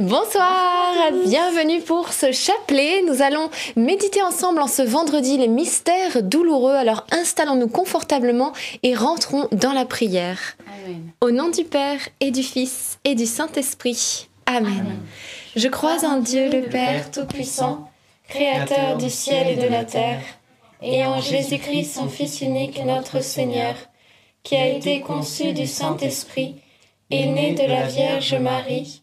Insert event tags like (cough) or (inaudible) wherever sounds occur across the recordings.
Bonsoir, bienvenue pour ce chapelet. Nous allons méditer ensemble en ce vendredi les mystères douloureux. Alors installons-nous confortablement et rentrons dans la prière. Amen. Au nom du Père et du Fils et du Saint-Esprit. Amen. Je crois en Dieu le Père Tout-Puissant, Créateur du ciel et de la terre, et en Jésus-Christ, son Fils unique, notre Seigneur, qui a été conçu du Saint-Esprit et né de la Vierge Marie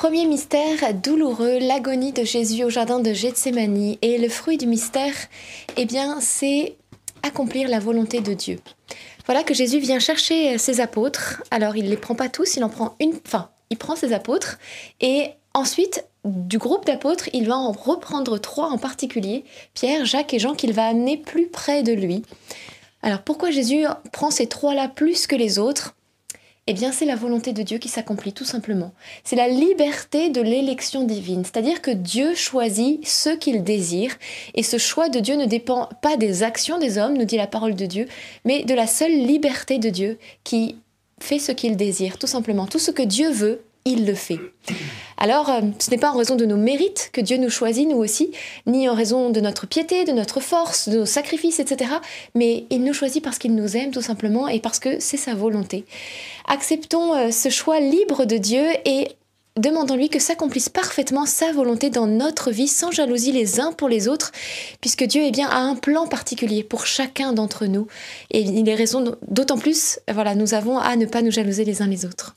Premier mystère douloureux, l'agonie de Jésus au jardin de Gethsémanie. Et le fruit du mystère, eh bien, c'est accomplir la volonté de Dieu. Voilà que Jésus vient chercher ses apôtres. Alors, il ne les prend pas tous, il en prend une. Enfin, il prend ses apôtres. Et ensuite, du groupe d'apôtres, il va en reprendre trois en particulier Pierre, Jacques et Jean, qu'il va amener plus près de lui. Alors, pourquoi Jésus prend ces trois-là plus que les autres? Eh bien, c'est la volonté de Dieu qui s'accomplit tout simplement. C'est la liberté de l'élection divine, c'est-à-dire que Dieu choisit ceux qu'il désire, et ce choix de Dieu ne dépend pas des actions des hommes, nous dit la parole de Dieu, mais de la seule liberté de Dieu qui fait ce qu'il désire, tout simplement. Tout ce que Dieu veut, il le fait. Alors, euh, ce n'est pas en raison de nos mérites que Dieu nous choisit, nous aussi, ni en raison de notre piété, de notre force, de nos sacrifices, etc. Mais il nous choisit parce qu'il nous aime, tout simplement, et parce que c'est sa volonté. Acceptons euh, ce choix libre de Dieu et demandons-lui que s'accomplisse parfaitement sa volonté dans notre vie, sans jalousie les uns pour les autres, puisque Dieu eh bien, a un plan particulier pour chacun d'entre nous. Et il est raison d'autant plus, voilà, nous avons à ne pas nous jalouser les uns les autres.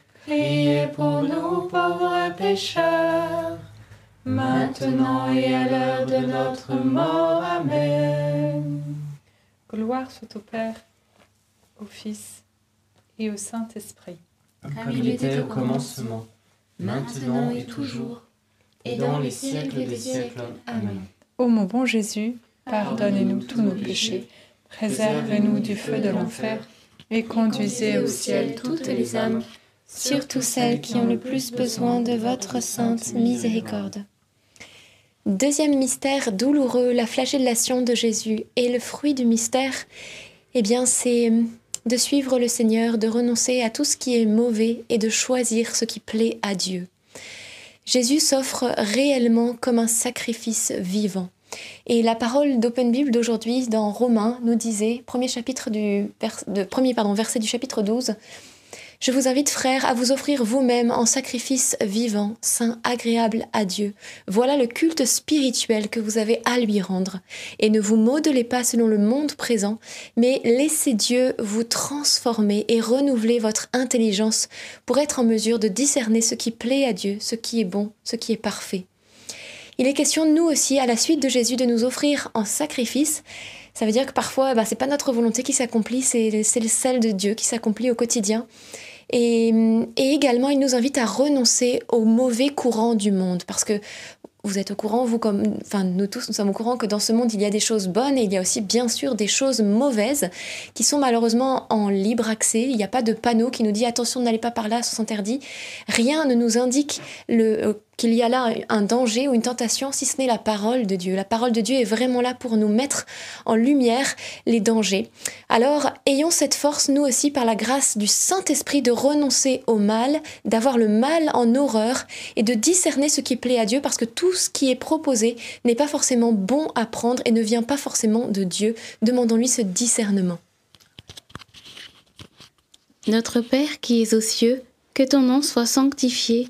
priez pour nous pauvres pécheurs, maintenant et à l'heure de notre mort. Amen. Gloire soit au Père, au Fils et au Saint-Esprit. Comme il était au commencement, maintenant et toujours, et dans les siècles des siècles. Amen. Ô mon bon Jésus, pardonnez-nous tous nos péchés, préservez-nous du feu de l'enfer, et conduisez au ciel toutes les âmes, surtout celles qui ont le plus besoin de votre sainte miséricorde. Deuxième mystère douloureux, la flagellation de Jésus. Et le fruit du mystère, eh bien, c'est de suivre le Seigneur, de renoncer à tout ce qui est mauvais et de choisir ce qui plaît à Dieu. Jésus s'offre réellement comme un sacrifice vivant. Et la parole d'Open Bible d'aujourd'hui dans Romains nous disait, premier, chapitre du, premier pardon, verset du chapitre 12, je vous invite, frères, à vous offrir vous-même en sacrifice vivant, saint, agréable à Dieu. Voilà le culte spirituel que vous avez à lui rendre. Et ne vous modelez pas selon le monde présent, mais laissez Dieu vous transformer et renouveler votre intelligence pour être en mesure de discerner ce qui plaît à Dieu, ce qui est bon, ce qui est parfait. Il est question, nous aussi, à la suite de Jésus, de nous offrir en sacrifice. Ça veut dire que parfois, bah, c'est pas notre volonté qui s'accomplit, c'est celle de Dieu qui s'accomplit au quotidien. Et, également, il nous invite à renoncer au mauvais courant du monde, parce que vous êtes au courant, vous comme, enfin nous tous, nous sommes au courant que dans ce monde il y a des choses bonnes et il y a aussi bien sûr des choses mauvaises qui sont malheureusement en libre accès. Il n'y a pas de panneau qui nous dit attention n'allez pas par là, c'est interdit. Rien ne nous indique le qu'il y a là un danger ou une tentation si ce n'est la parole de Dieu. La parole de Dieu est vraiment là pour nous mettre en lumière les dangers. Alors ayons cette force nous aussi par la grâce du Saint-Esprit de renoncer au mal, d'avoir le mal en horreur et de discerner ce qui plaît à Dieu parce que tout ce qui est proposé n'est pas forcément bon à prendre et ne vient pas forcément de Dieu. Demandons-lui ce discernement. Notre Père qui es aux cieux, que ton nom soit sanctifié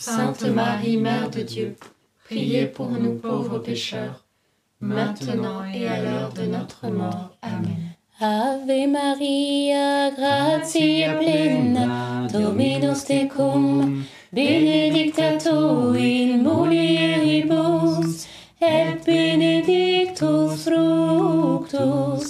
Sainte Marie, Mère de Dieu, priez pour nous pauvres pécheurs, maintenant et à l'heure de notre mort. Amen. Ave Maria, gratia plena, Dominus tecum, benedicta tu in mulieribus, et benedictus fructus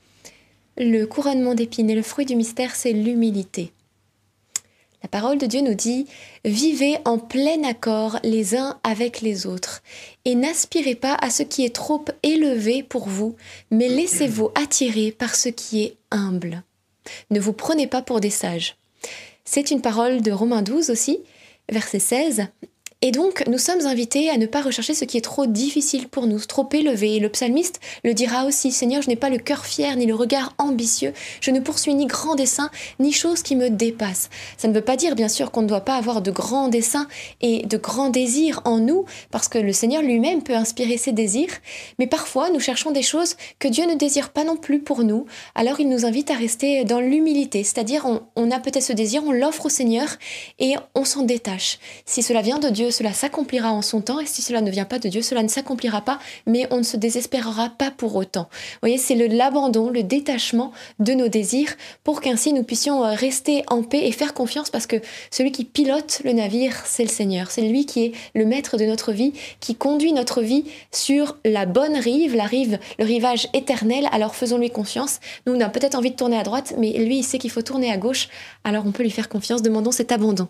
le couronnement d'épines. Et le fruit du mystère, c'est l'humilité. La parole de Dieu nous dit Vivez en plein accord les uns avec les autres, et n'aspirez pas à ce qui est trop élevé pour vous, mais laissez-vous attirer par ce qui est humble. Ne vous prenez pas pour des sages. C'est une parole de Romains 12 aussi, verset 16. Et donc, nous sommes invités à ne pas rechercher ce qui est trop difficile pour nous, trop élevé. Et le psalmiste le dira aussi, Seigneur, je n'ai pas le cœur fier ni le regard ambitieux, je ne poursuis ni grands desseins, ni choses qui me dépassent. Ça ne veut pas dire, bien sûr, qu'on ne doit pas avoir de grands desseins et de grands désirs en nous, parce que le Seigneur lui-même peut inspirer ses désirs, mais parfois nous cherchons des choses que Dieu ne désire pas non plus pour nous. Alors il nous invite à rester dans l'humilité, c'est-à-dire on, on a peut-être ce désir, on l'offre au Seigneur et on s'en détache. Si cela vient de Dieu, Cela s'accomplira en son temps, et si cela ne vient pas de Dieu, cela ne s'accomplira pas, mais on ne se désespérera pas pour autant. Vous voyez, c'est l'abandon, le, détachement de nos désirs, pour qu'ainsi nous puissions euh, rester en paix et faire confiance, parce que celui qui pilote le navire, c'est le Seigneur, c'est lui qui est le maître de notre vie, qui conduit notre vie sur la bonne rive, la rive, le rivage éternel, alors faisons-lui confiance. Nous, on a peut-être envie de tourner à droite, mais lui, il sait qu'il faut tourner à gauche, alors on peut lui faire confiance, demandons cet abandon.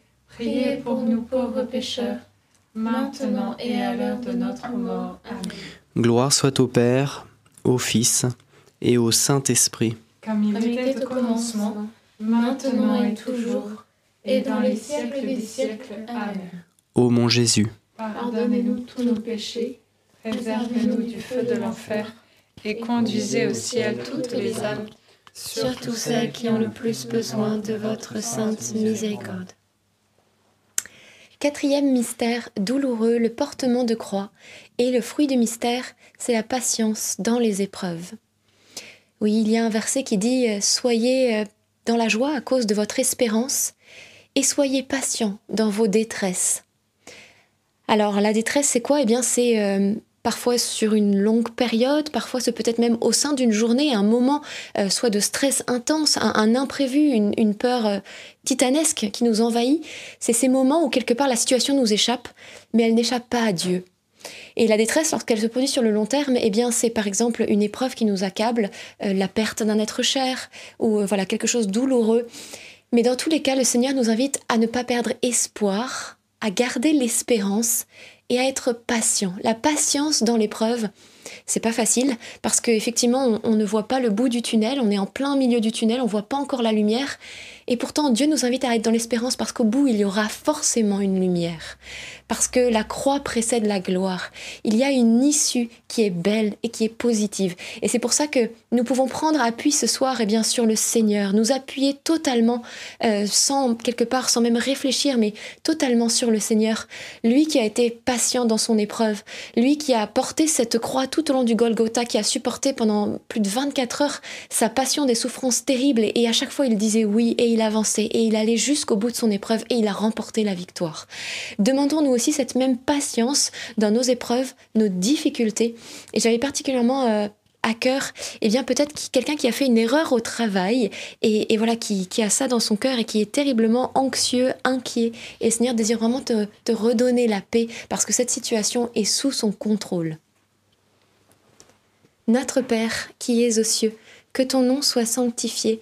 priez pour nous pauvres pécheurs, maintenant et à l'heure de notre mort. Amen. Gloire soit au Père, au Fils et au Saint-Esprit. Comme il était au commencement, maintenant et toujours, et dans les siècles des siècles. Amen. Ô mon Jésus, Pardonnez-nous tous nos péchés, préservez-nous du feu de l'enfer, et conduisez au ciel toutes les âmes, surtout celles qui ont le plus besoin de votre sainte miséricorde. Quatrième mystère douloureux, le portement de croix. Et le fruit du mystère, c'est la patience dans les épreuves. Oui, il y a un verset qui dit euh, Soyez euh, dans la joie à cause de votre espérance, et soyez patient dans vos détresses. Alors la détresse, c'est quoi? Eh bien, c'est euh, parfois sur une longue période, parfois c'est peut-être même au sein d'une journée, un moment euh, soit de stress intense, un, imprévu, une, peur euh, titanesque qui nous envahit. C'est ces moments où quelque part la situation nous échappe, mais elle n'échappe pas à Dieu. Et la détresse, lorsqu'elle se produit sur le long terme, eh bien, c'est par exemple une épreuve qui nous accable, euh, la perte d'un être cher, ou voilà quelque chose de douloureux. Mais dans tous les cas, le Seigneur nous invite à ne pas perdre espoir, à garder l'espérance et à être patient. La patience dans l'épreuve, c'est pas facile parce qu'effectivement, on, on ne voit pas le bout du tunnel, on est en plein milieu du tunnel, on voit pas encore la lumière. Et pourtant, Dieu nous invite à être dans l'espérance parce qu'au bout, il y aura forcément une lumière. Parce que la croix précède la gloire. Il y a une issue qui est belle et qui est positive. Et c'est pour ça que nous pouvons prendre appui ce soir et bien sûr le Seigneur, nous appuyer totalement, euh, sans quelque part, sans même réfléchir, mais totalement sur le Seigneur. Lui qui a été patient dans son épreuve, lui qui a porté cette croix tout au long du Golgotha, qui a supporté pendant plus de 24 heures sa passion des souffrances terribles. Et à chaque fois, il disait oui et il avançait et il allait jusqu'au bout de son épreuve et il a remporté la victoire. Demandons-nous aussi cette même patience dans nos épreuves, nos difficultés. Et j'avais particulièrement euh, à cœur, eh bien peut-être quelqu'un qui a fait une erreur au travail et, voilà qui, a ça dans son cœur et qui est terriblement anxieux, inquiet. Et Seigneur désire vraiment te, te redonner la paix parce que cette situation est sous son contrôle. Notre Père qui es aux cieux, que ton nom soit sanctifié,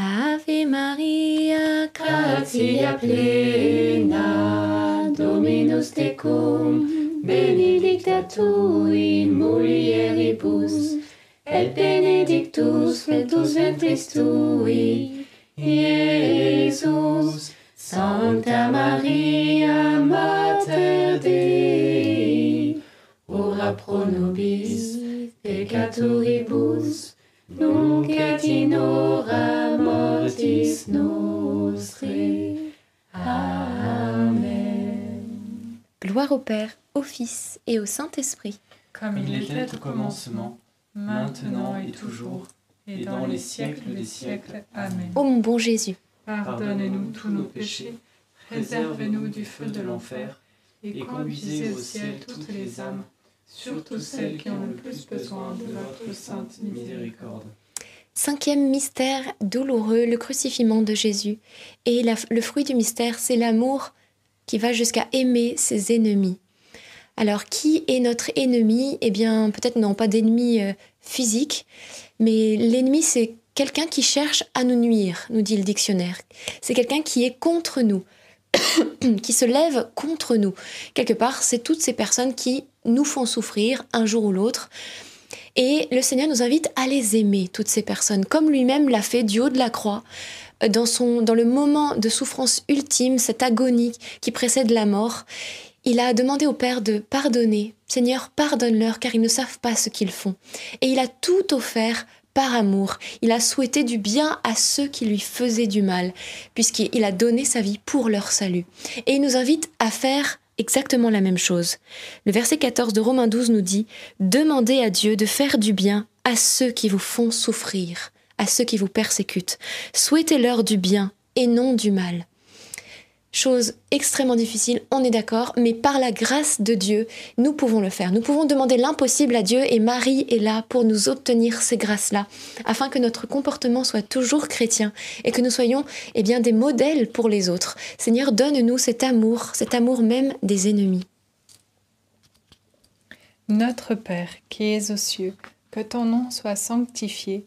Ave Maria, gratia plena, Dominus tecum, benedicta tu in mulieribus, et benedictus fructus ventris tui, Iesus. Sancta Maria, Mater Dei, ora pro nobis peccatoribus, nunc Gloire au Père, au Fils et au Saint-Esprit. Comme il était au commencement, maintenant et toujours, et dans les siècles des siècles. Amen. Ô mon bon Jésus, Pardonnez-nous tous nos péchés, préservez-nous du feu de l'enfer, et conduisez au ciel toutes les âmes, surtout celles qui ont le plus besoin de votre sainte miséricorde. Cinquième mystère douloureux, le crucifixion de Jésus. Et la- le fruit du mystère, c'est l'amour qui va jusqu'à aimer ses ennemis. Alors, qui est notre ennemi? Eh bien, peut-être non pas d'ennemi euh, physique, mais l'ennemi, c'est quelqu'un qui cherche à nous nuire, nous dit le dictionnaire. C'est quelqu'un qui est contre nous, (coughs) qui se lève contre nous. Quelque part, c'est toutes ces personnes qui nous font souffrir un jour ou l'autre. Et le Seigneur nous invite à les aimer, toutes ces personnes, comme lui-même l'a fait du haut de la croix, dans, son, dans le moment de souffrance ultime, cette agonie qui précède la mort. Il a demandé au Père de pardonner. Seigneur, pardonne-leur car ils ne savent pas ce qu'ils font. Et il a tout offert par amour. Il a souhaité du bien à ceux qui lui faisaient du mal, puisqu'il a donné sa vie pour leur salut. Et il nous invite à faire exactement la même chose. Le verset 14 de Romains 12 nous dit Demandez à Dieu de faire du bien à ceux qui vous font souffrir, à ceux qui vous persécutent. Souhaitez-leur du bien et non du mal. Chose extrêmement difficile, on est d'accord, mais par la grâce de Dieu, nous pouvons le faire. Nous pouvons demander l'impossible à Dieu et Marie est là pour nous obtenir ces grâces-là, afin que notre comportement soit toujours chrétien et que nous soyons eh bien, des modèles pour les autres. Seigneur, donne-nous cet amour, cet amour même des ennemis. Notre Père qui es aux cieux, que ton nom soit sanctifié,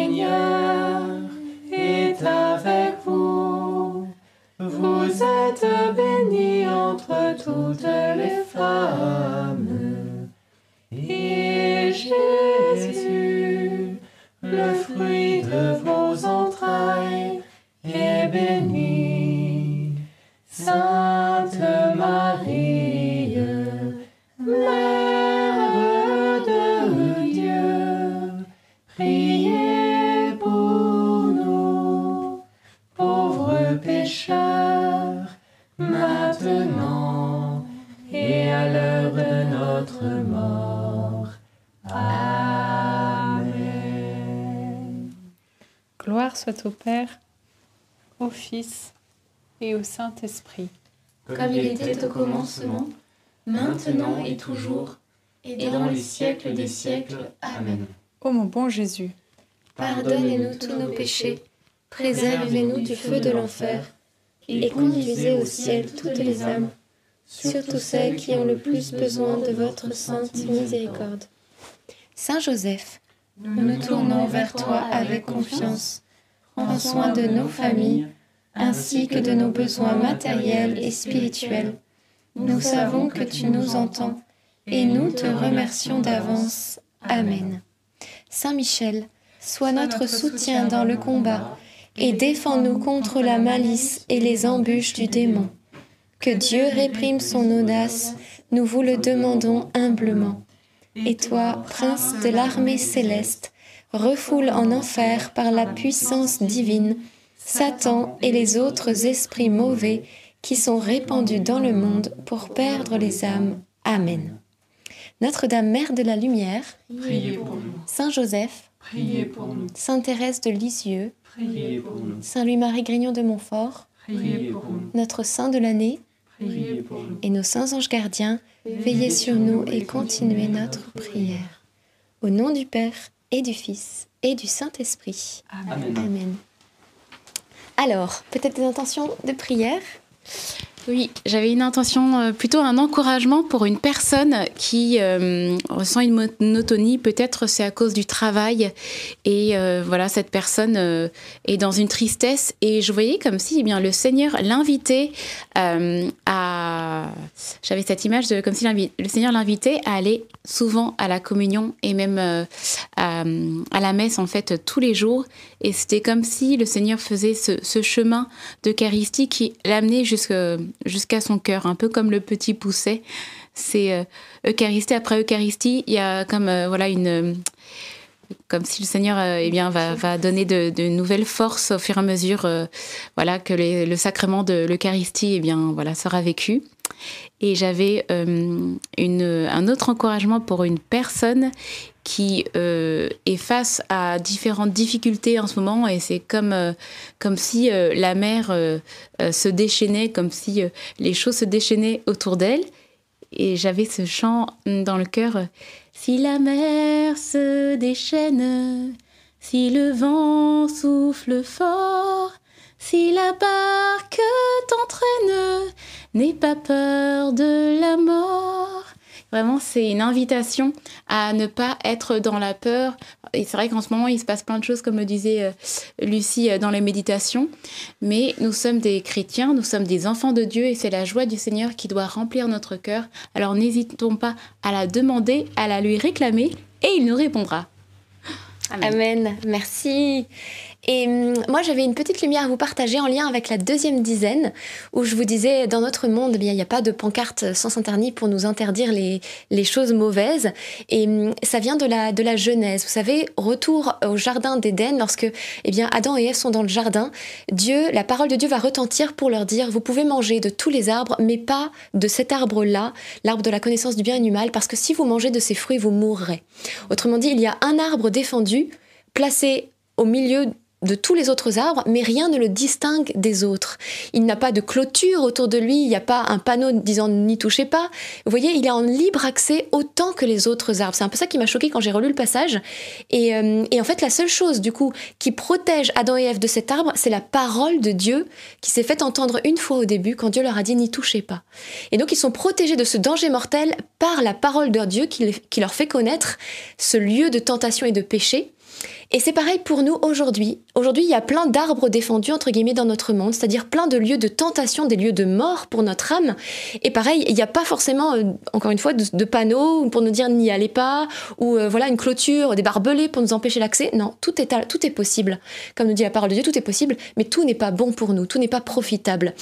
toutes les femmes. Et Jésus, le fruit de vos entrailles, est béni. Sainte Marie, Mère de Dieu, priez pour nous, pauvres pécheurs. Soit au Père, au Fils et au Saint-Esprit. Comme il était au commencement, maintenant et toujours, et dans les siècles des siècles. Amen. Ô mon bon Jésus, pardonnez-nous tous nos péchés, préservez-nous du feu de l'enfer, et conduisez au ciel toutes les âmes, surtout celles qui ont le plus besoin de votre sainte miséricorde. Saint Joseph, nous nous tournons vers toi avec confiance. Prends soin de nos familles, ainsi que de nos besoins matériels et spirituels. Nous savons que tu nous entends et nous te remercions d'avance. Amen. Saint Michel, sois notre soutien dans le combat et défends-nous contre la malice et les embûches du démon. Que Dieu réprime son audace, nous vous le demandons humblement. Et toi, prince de l'armée céleste, refoule en enfer par la puissance divine Satan et les autres esprits mauvais qui sont répandus dans le monde pour perdre les âmes. Amen. Notre-Dame Mère de la Lumière, priez pour nous. Saint Joseph, priez pour nous. Sainte Thérèse de Lisieux, priez pour nous. Saint Louis-Marie Grignon de Montfort, priez pour nous. Notre Saint de l'année, priez pour nous. Et nos saints anges gardiens, veillez sur nous et continuez notre prière. Au nom du Père et du Fils et du Saint-Esprit. Amen. Amen. Alors, peut-être des intentions de prière? Oui, j'avais une intention, euh, plutôt un encouragement pour une personne qui euh, ressent une monotonie. Peut-être c'est à cause du travail. Et euh, voilà, cette personne est dans une tristesse. Et je voyais comme si eh bien, le Seigneur l'invitait à. J'avais cette image de comme si le Seigneur l'invitait à aller souvent à la communion et même à, à, la messe, en fait, tous les jours. Et c'était comme si le Seigneur faisait ce, chemin d'Eucharistie qui l'amenait jusqu'à son cœur, un peu comme le petit pousset. C'est euh, Eucharistie après Eucharistie, il y a comme euh, voilà une euh, comme si le Seigneur eh bien, va, va donner de, nouvelles forces au fur et à mesure voilà, que le sacrement de l'Eucharistie eh bien, voilà, sera vécu. Et j'avais une, un autre encouragement pour une personne qui euh, est face à différentes difficultés en ce moment et c'est comme, euh, comme si euh, la mer se déchaînait, comme si les choses se déchaînaient autour d'elle. Et j'avais ce chant dans le cœur. Si la mer se déchaîne, si le vent souffle fort, si la barque t'entraîne, n'aie pas peur de la mort. Vraiment, c'est une invitation à ne pas être dans la peur. Et c'est vrai qu'en ce moment, il se passe plein de choses, comme me disait euh, Lucie euh, dans les méditations. Mais nous sommes des chrétiens, nous sommes des enfants de Dieu et c'est la joie du Seigneur qui doit remplir notre cœur. Alors n'hésitons pas à la demander, à la lui réclamer et il nous répondra. Amen. Merci. Et hum, moi, j'avais une petite lumière à vous partager en lien avec la deuxième dizaine, où je vous disais, dans notre monde, eh il n'y a pas de pancarte sans interdit pour nous interdire les, les choses mauvaises. Et hum, ça vient de la, de la Genèse. Vous savez, retour au jardin d'Éden, lorsque eh bien, Adam et Ève sont dans le jardin, Dieu, la parole de Dieu va retentir pour leur dire, vous pouvez manger de tous les arbres, mais pas de cet arbre-là, l'arbre de la connaissance du bien et du mal, parce que si vous mangez de ces fruits, vous mourrez. Autrement dit, il y a un arbre défendu, placé au milieu de tous les autres arbres, mais rien ne le distingue des autres. Il n'a pas de clôture autour de lui, il n'y a pas un panneau disant n'y touchez pas. Vous voyez, il est en libre accès autant que les autres arbres. C'est un peu ça qui m'a choqué quand j'ai relu le passage. Et, euh, et, en fait, la seule chose, du coup, qui protège Adam et Ève de cet arbre, c'est la parole de Dieu qui s'est fait entendre une fois au début quand Dieu leur a dit n'y touchez pas. Et donc, ils sont protégés de ce danger mortel par la parole de Dieu qui leur fait connaître ce lieu de tentation et de péché. Et c'est pareil pour nous aujourd'hui. Aujourd'hui, il y a plein d'arbres défendus, entre guillemets, dans notre monde, c'est-à-dire plein de lieux de tentation, des lieux de mort pour notre âme. Et pareil, il n'y a pas forcément, euh, encore une fois, de, panneaux pour nous dire n'y allez pas, ou euh, voilà, une clôture, des barbelés pour nous empêcher l'accès. Non, tout est, tout est possible. Comme nous dit la parole de Dieu, tout est possible, mais tout n'est pas bon pour nous, tout n'est pas profitable.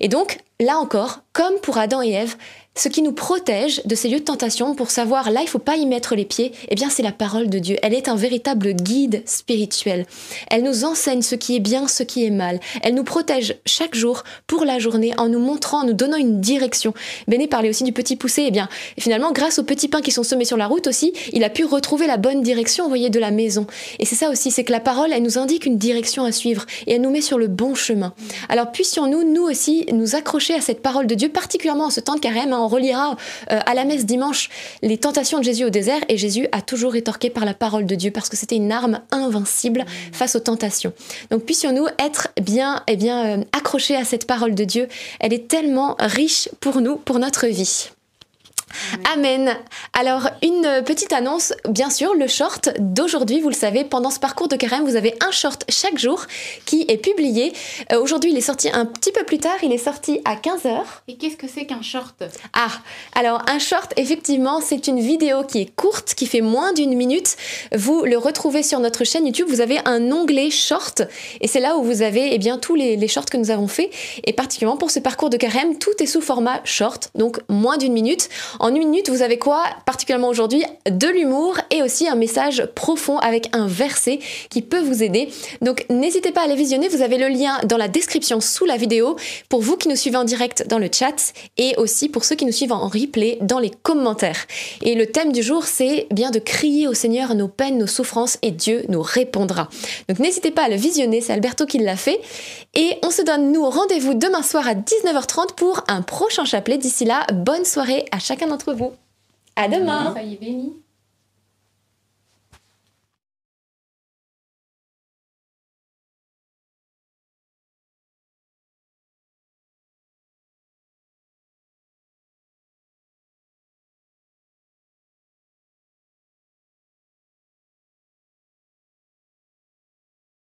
Et donc, là encore, comme pour Adam et Ève, ce qui nous protège de ces lieux de tentation pour savoir là il faut pas y mettre les pieds, eh bien c'est la parole de Dieu. Elle est un véritable guide spirituel. Elle nous enseigne ce qui est bien, ce qui est mal. Elle nous protège chaque jour pour la journée en nous montrant, en nous donnant une direction. Béné parlait aussi du petit poussé. Eh bien, finalement, grâce aux petits pains qui sont semés sur la route aussi, il a pu retrouver la bonne direction, voyez, de la maison. Et c'est ça aussi, c'est que la parole, elle nous indique une direction à suivre et elle nous met sur le bon chemin. Alors puissions-nous, nous aussi, nous accrocher à cette parole de Dieu, particulièrement en ce temps de carême. Hein, on relira euh, à la messe dimanche les tentations de Jésus au désert et Jésus a toujours rétorqué par la parole de Dieu parce que c'était une arme invincible face aux tentations. Donc puissions-nous être bien, eh bien euh, accrochés à cette parole de Dieu. Elle est tellement riche pour nous, pour notre vie. Amen. Alors, une petite annonce, bien sûr, le short d'aujourd'hui, vous le savez, pendant ce parcours de carême, vous avez un short chaque jour qui est publié. Euh, aujourd'hui, il est sorti un petit peu plus tard, il est sorti à 15h. Et qu'est-ce que c'est qu'un short? Ah, alors un short, effectivement, c'est une vidéo qui est courte, qui fait moins d'une minute. Vous le retrouvez sur notre chaîne YouTube, vous avez un onglet short, et c'est là où vous avez eh bien, tous les, les shorts que nous avons fait. Et particulièrement pour ce parcours de carême, tout est sous format short, donc moins d'une minute. En une minute, vous avez quoi Particulièrement aujourd'hui, de l'humour et aussi un message profond avec un verset qui peut vous aider. Donc n'hésitez pas à les visionner, vous avez le lien dans la description sous la vidéo pour vous qui nous suivez en direct dans le chat et aussi pour ceux qui nous suivent en replay dans les commentaires. Et le thème du jour, c'est bien de crier au Seigneur nos peines, nos souffrances et Dieu nous répondra. Donc n'hésitez pas à le visionner, c'est Alberto qui l'a fait. Et on se donne, nous, rendez-vous demain soir à 19h30 pour un prochain chapelet. D'ici là, bonne soirée à chacun d'entre vous. À demain. Soyez bénis.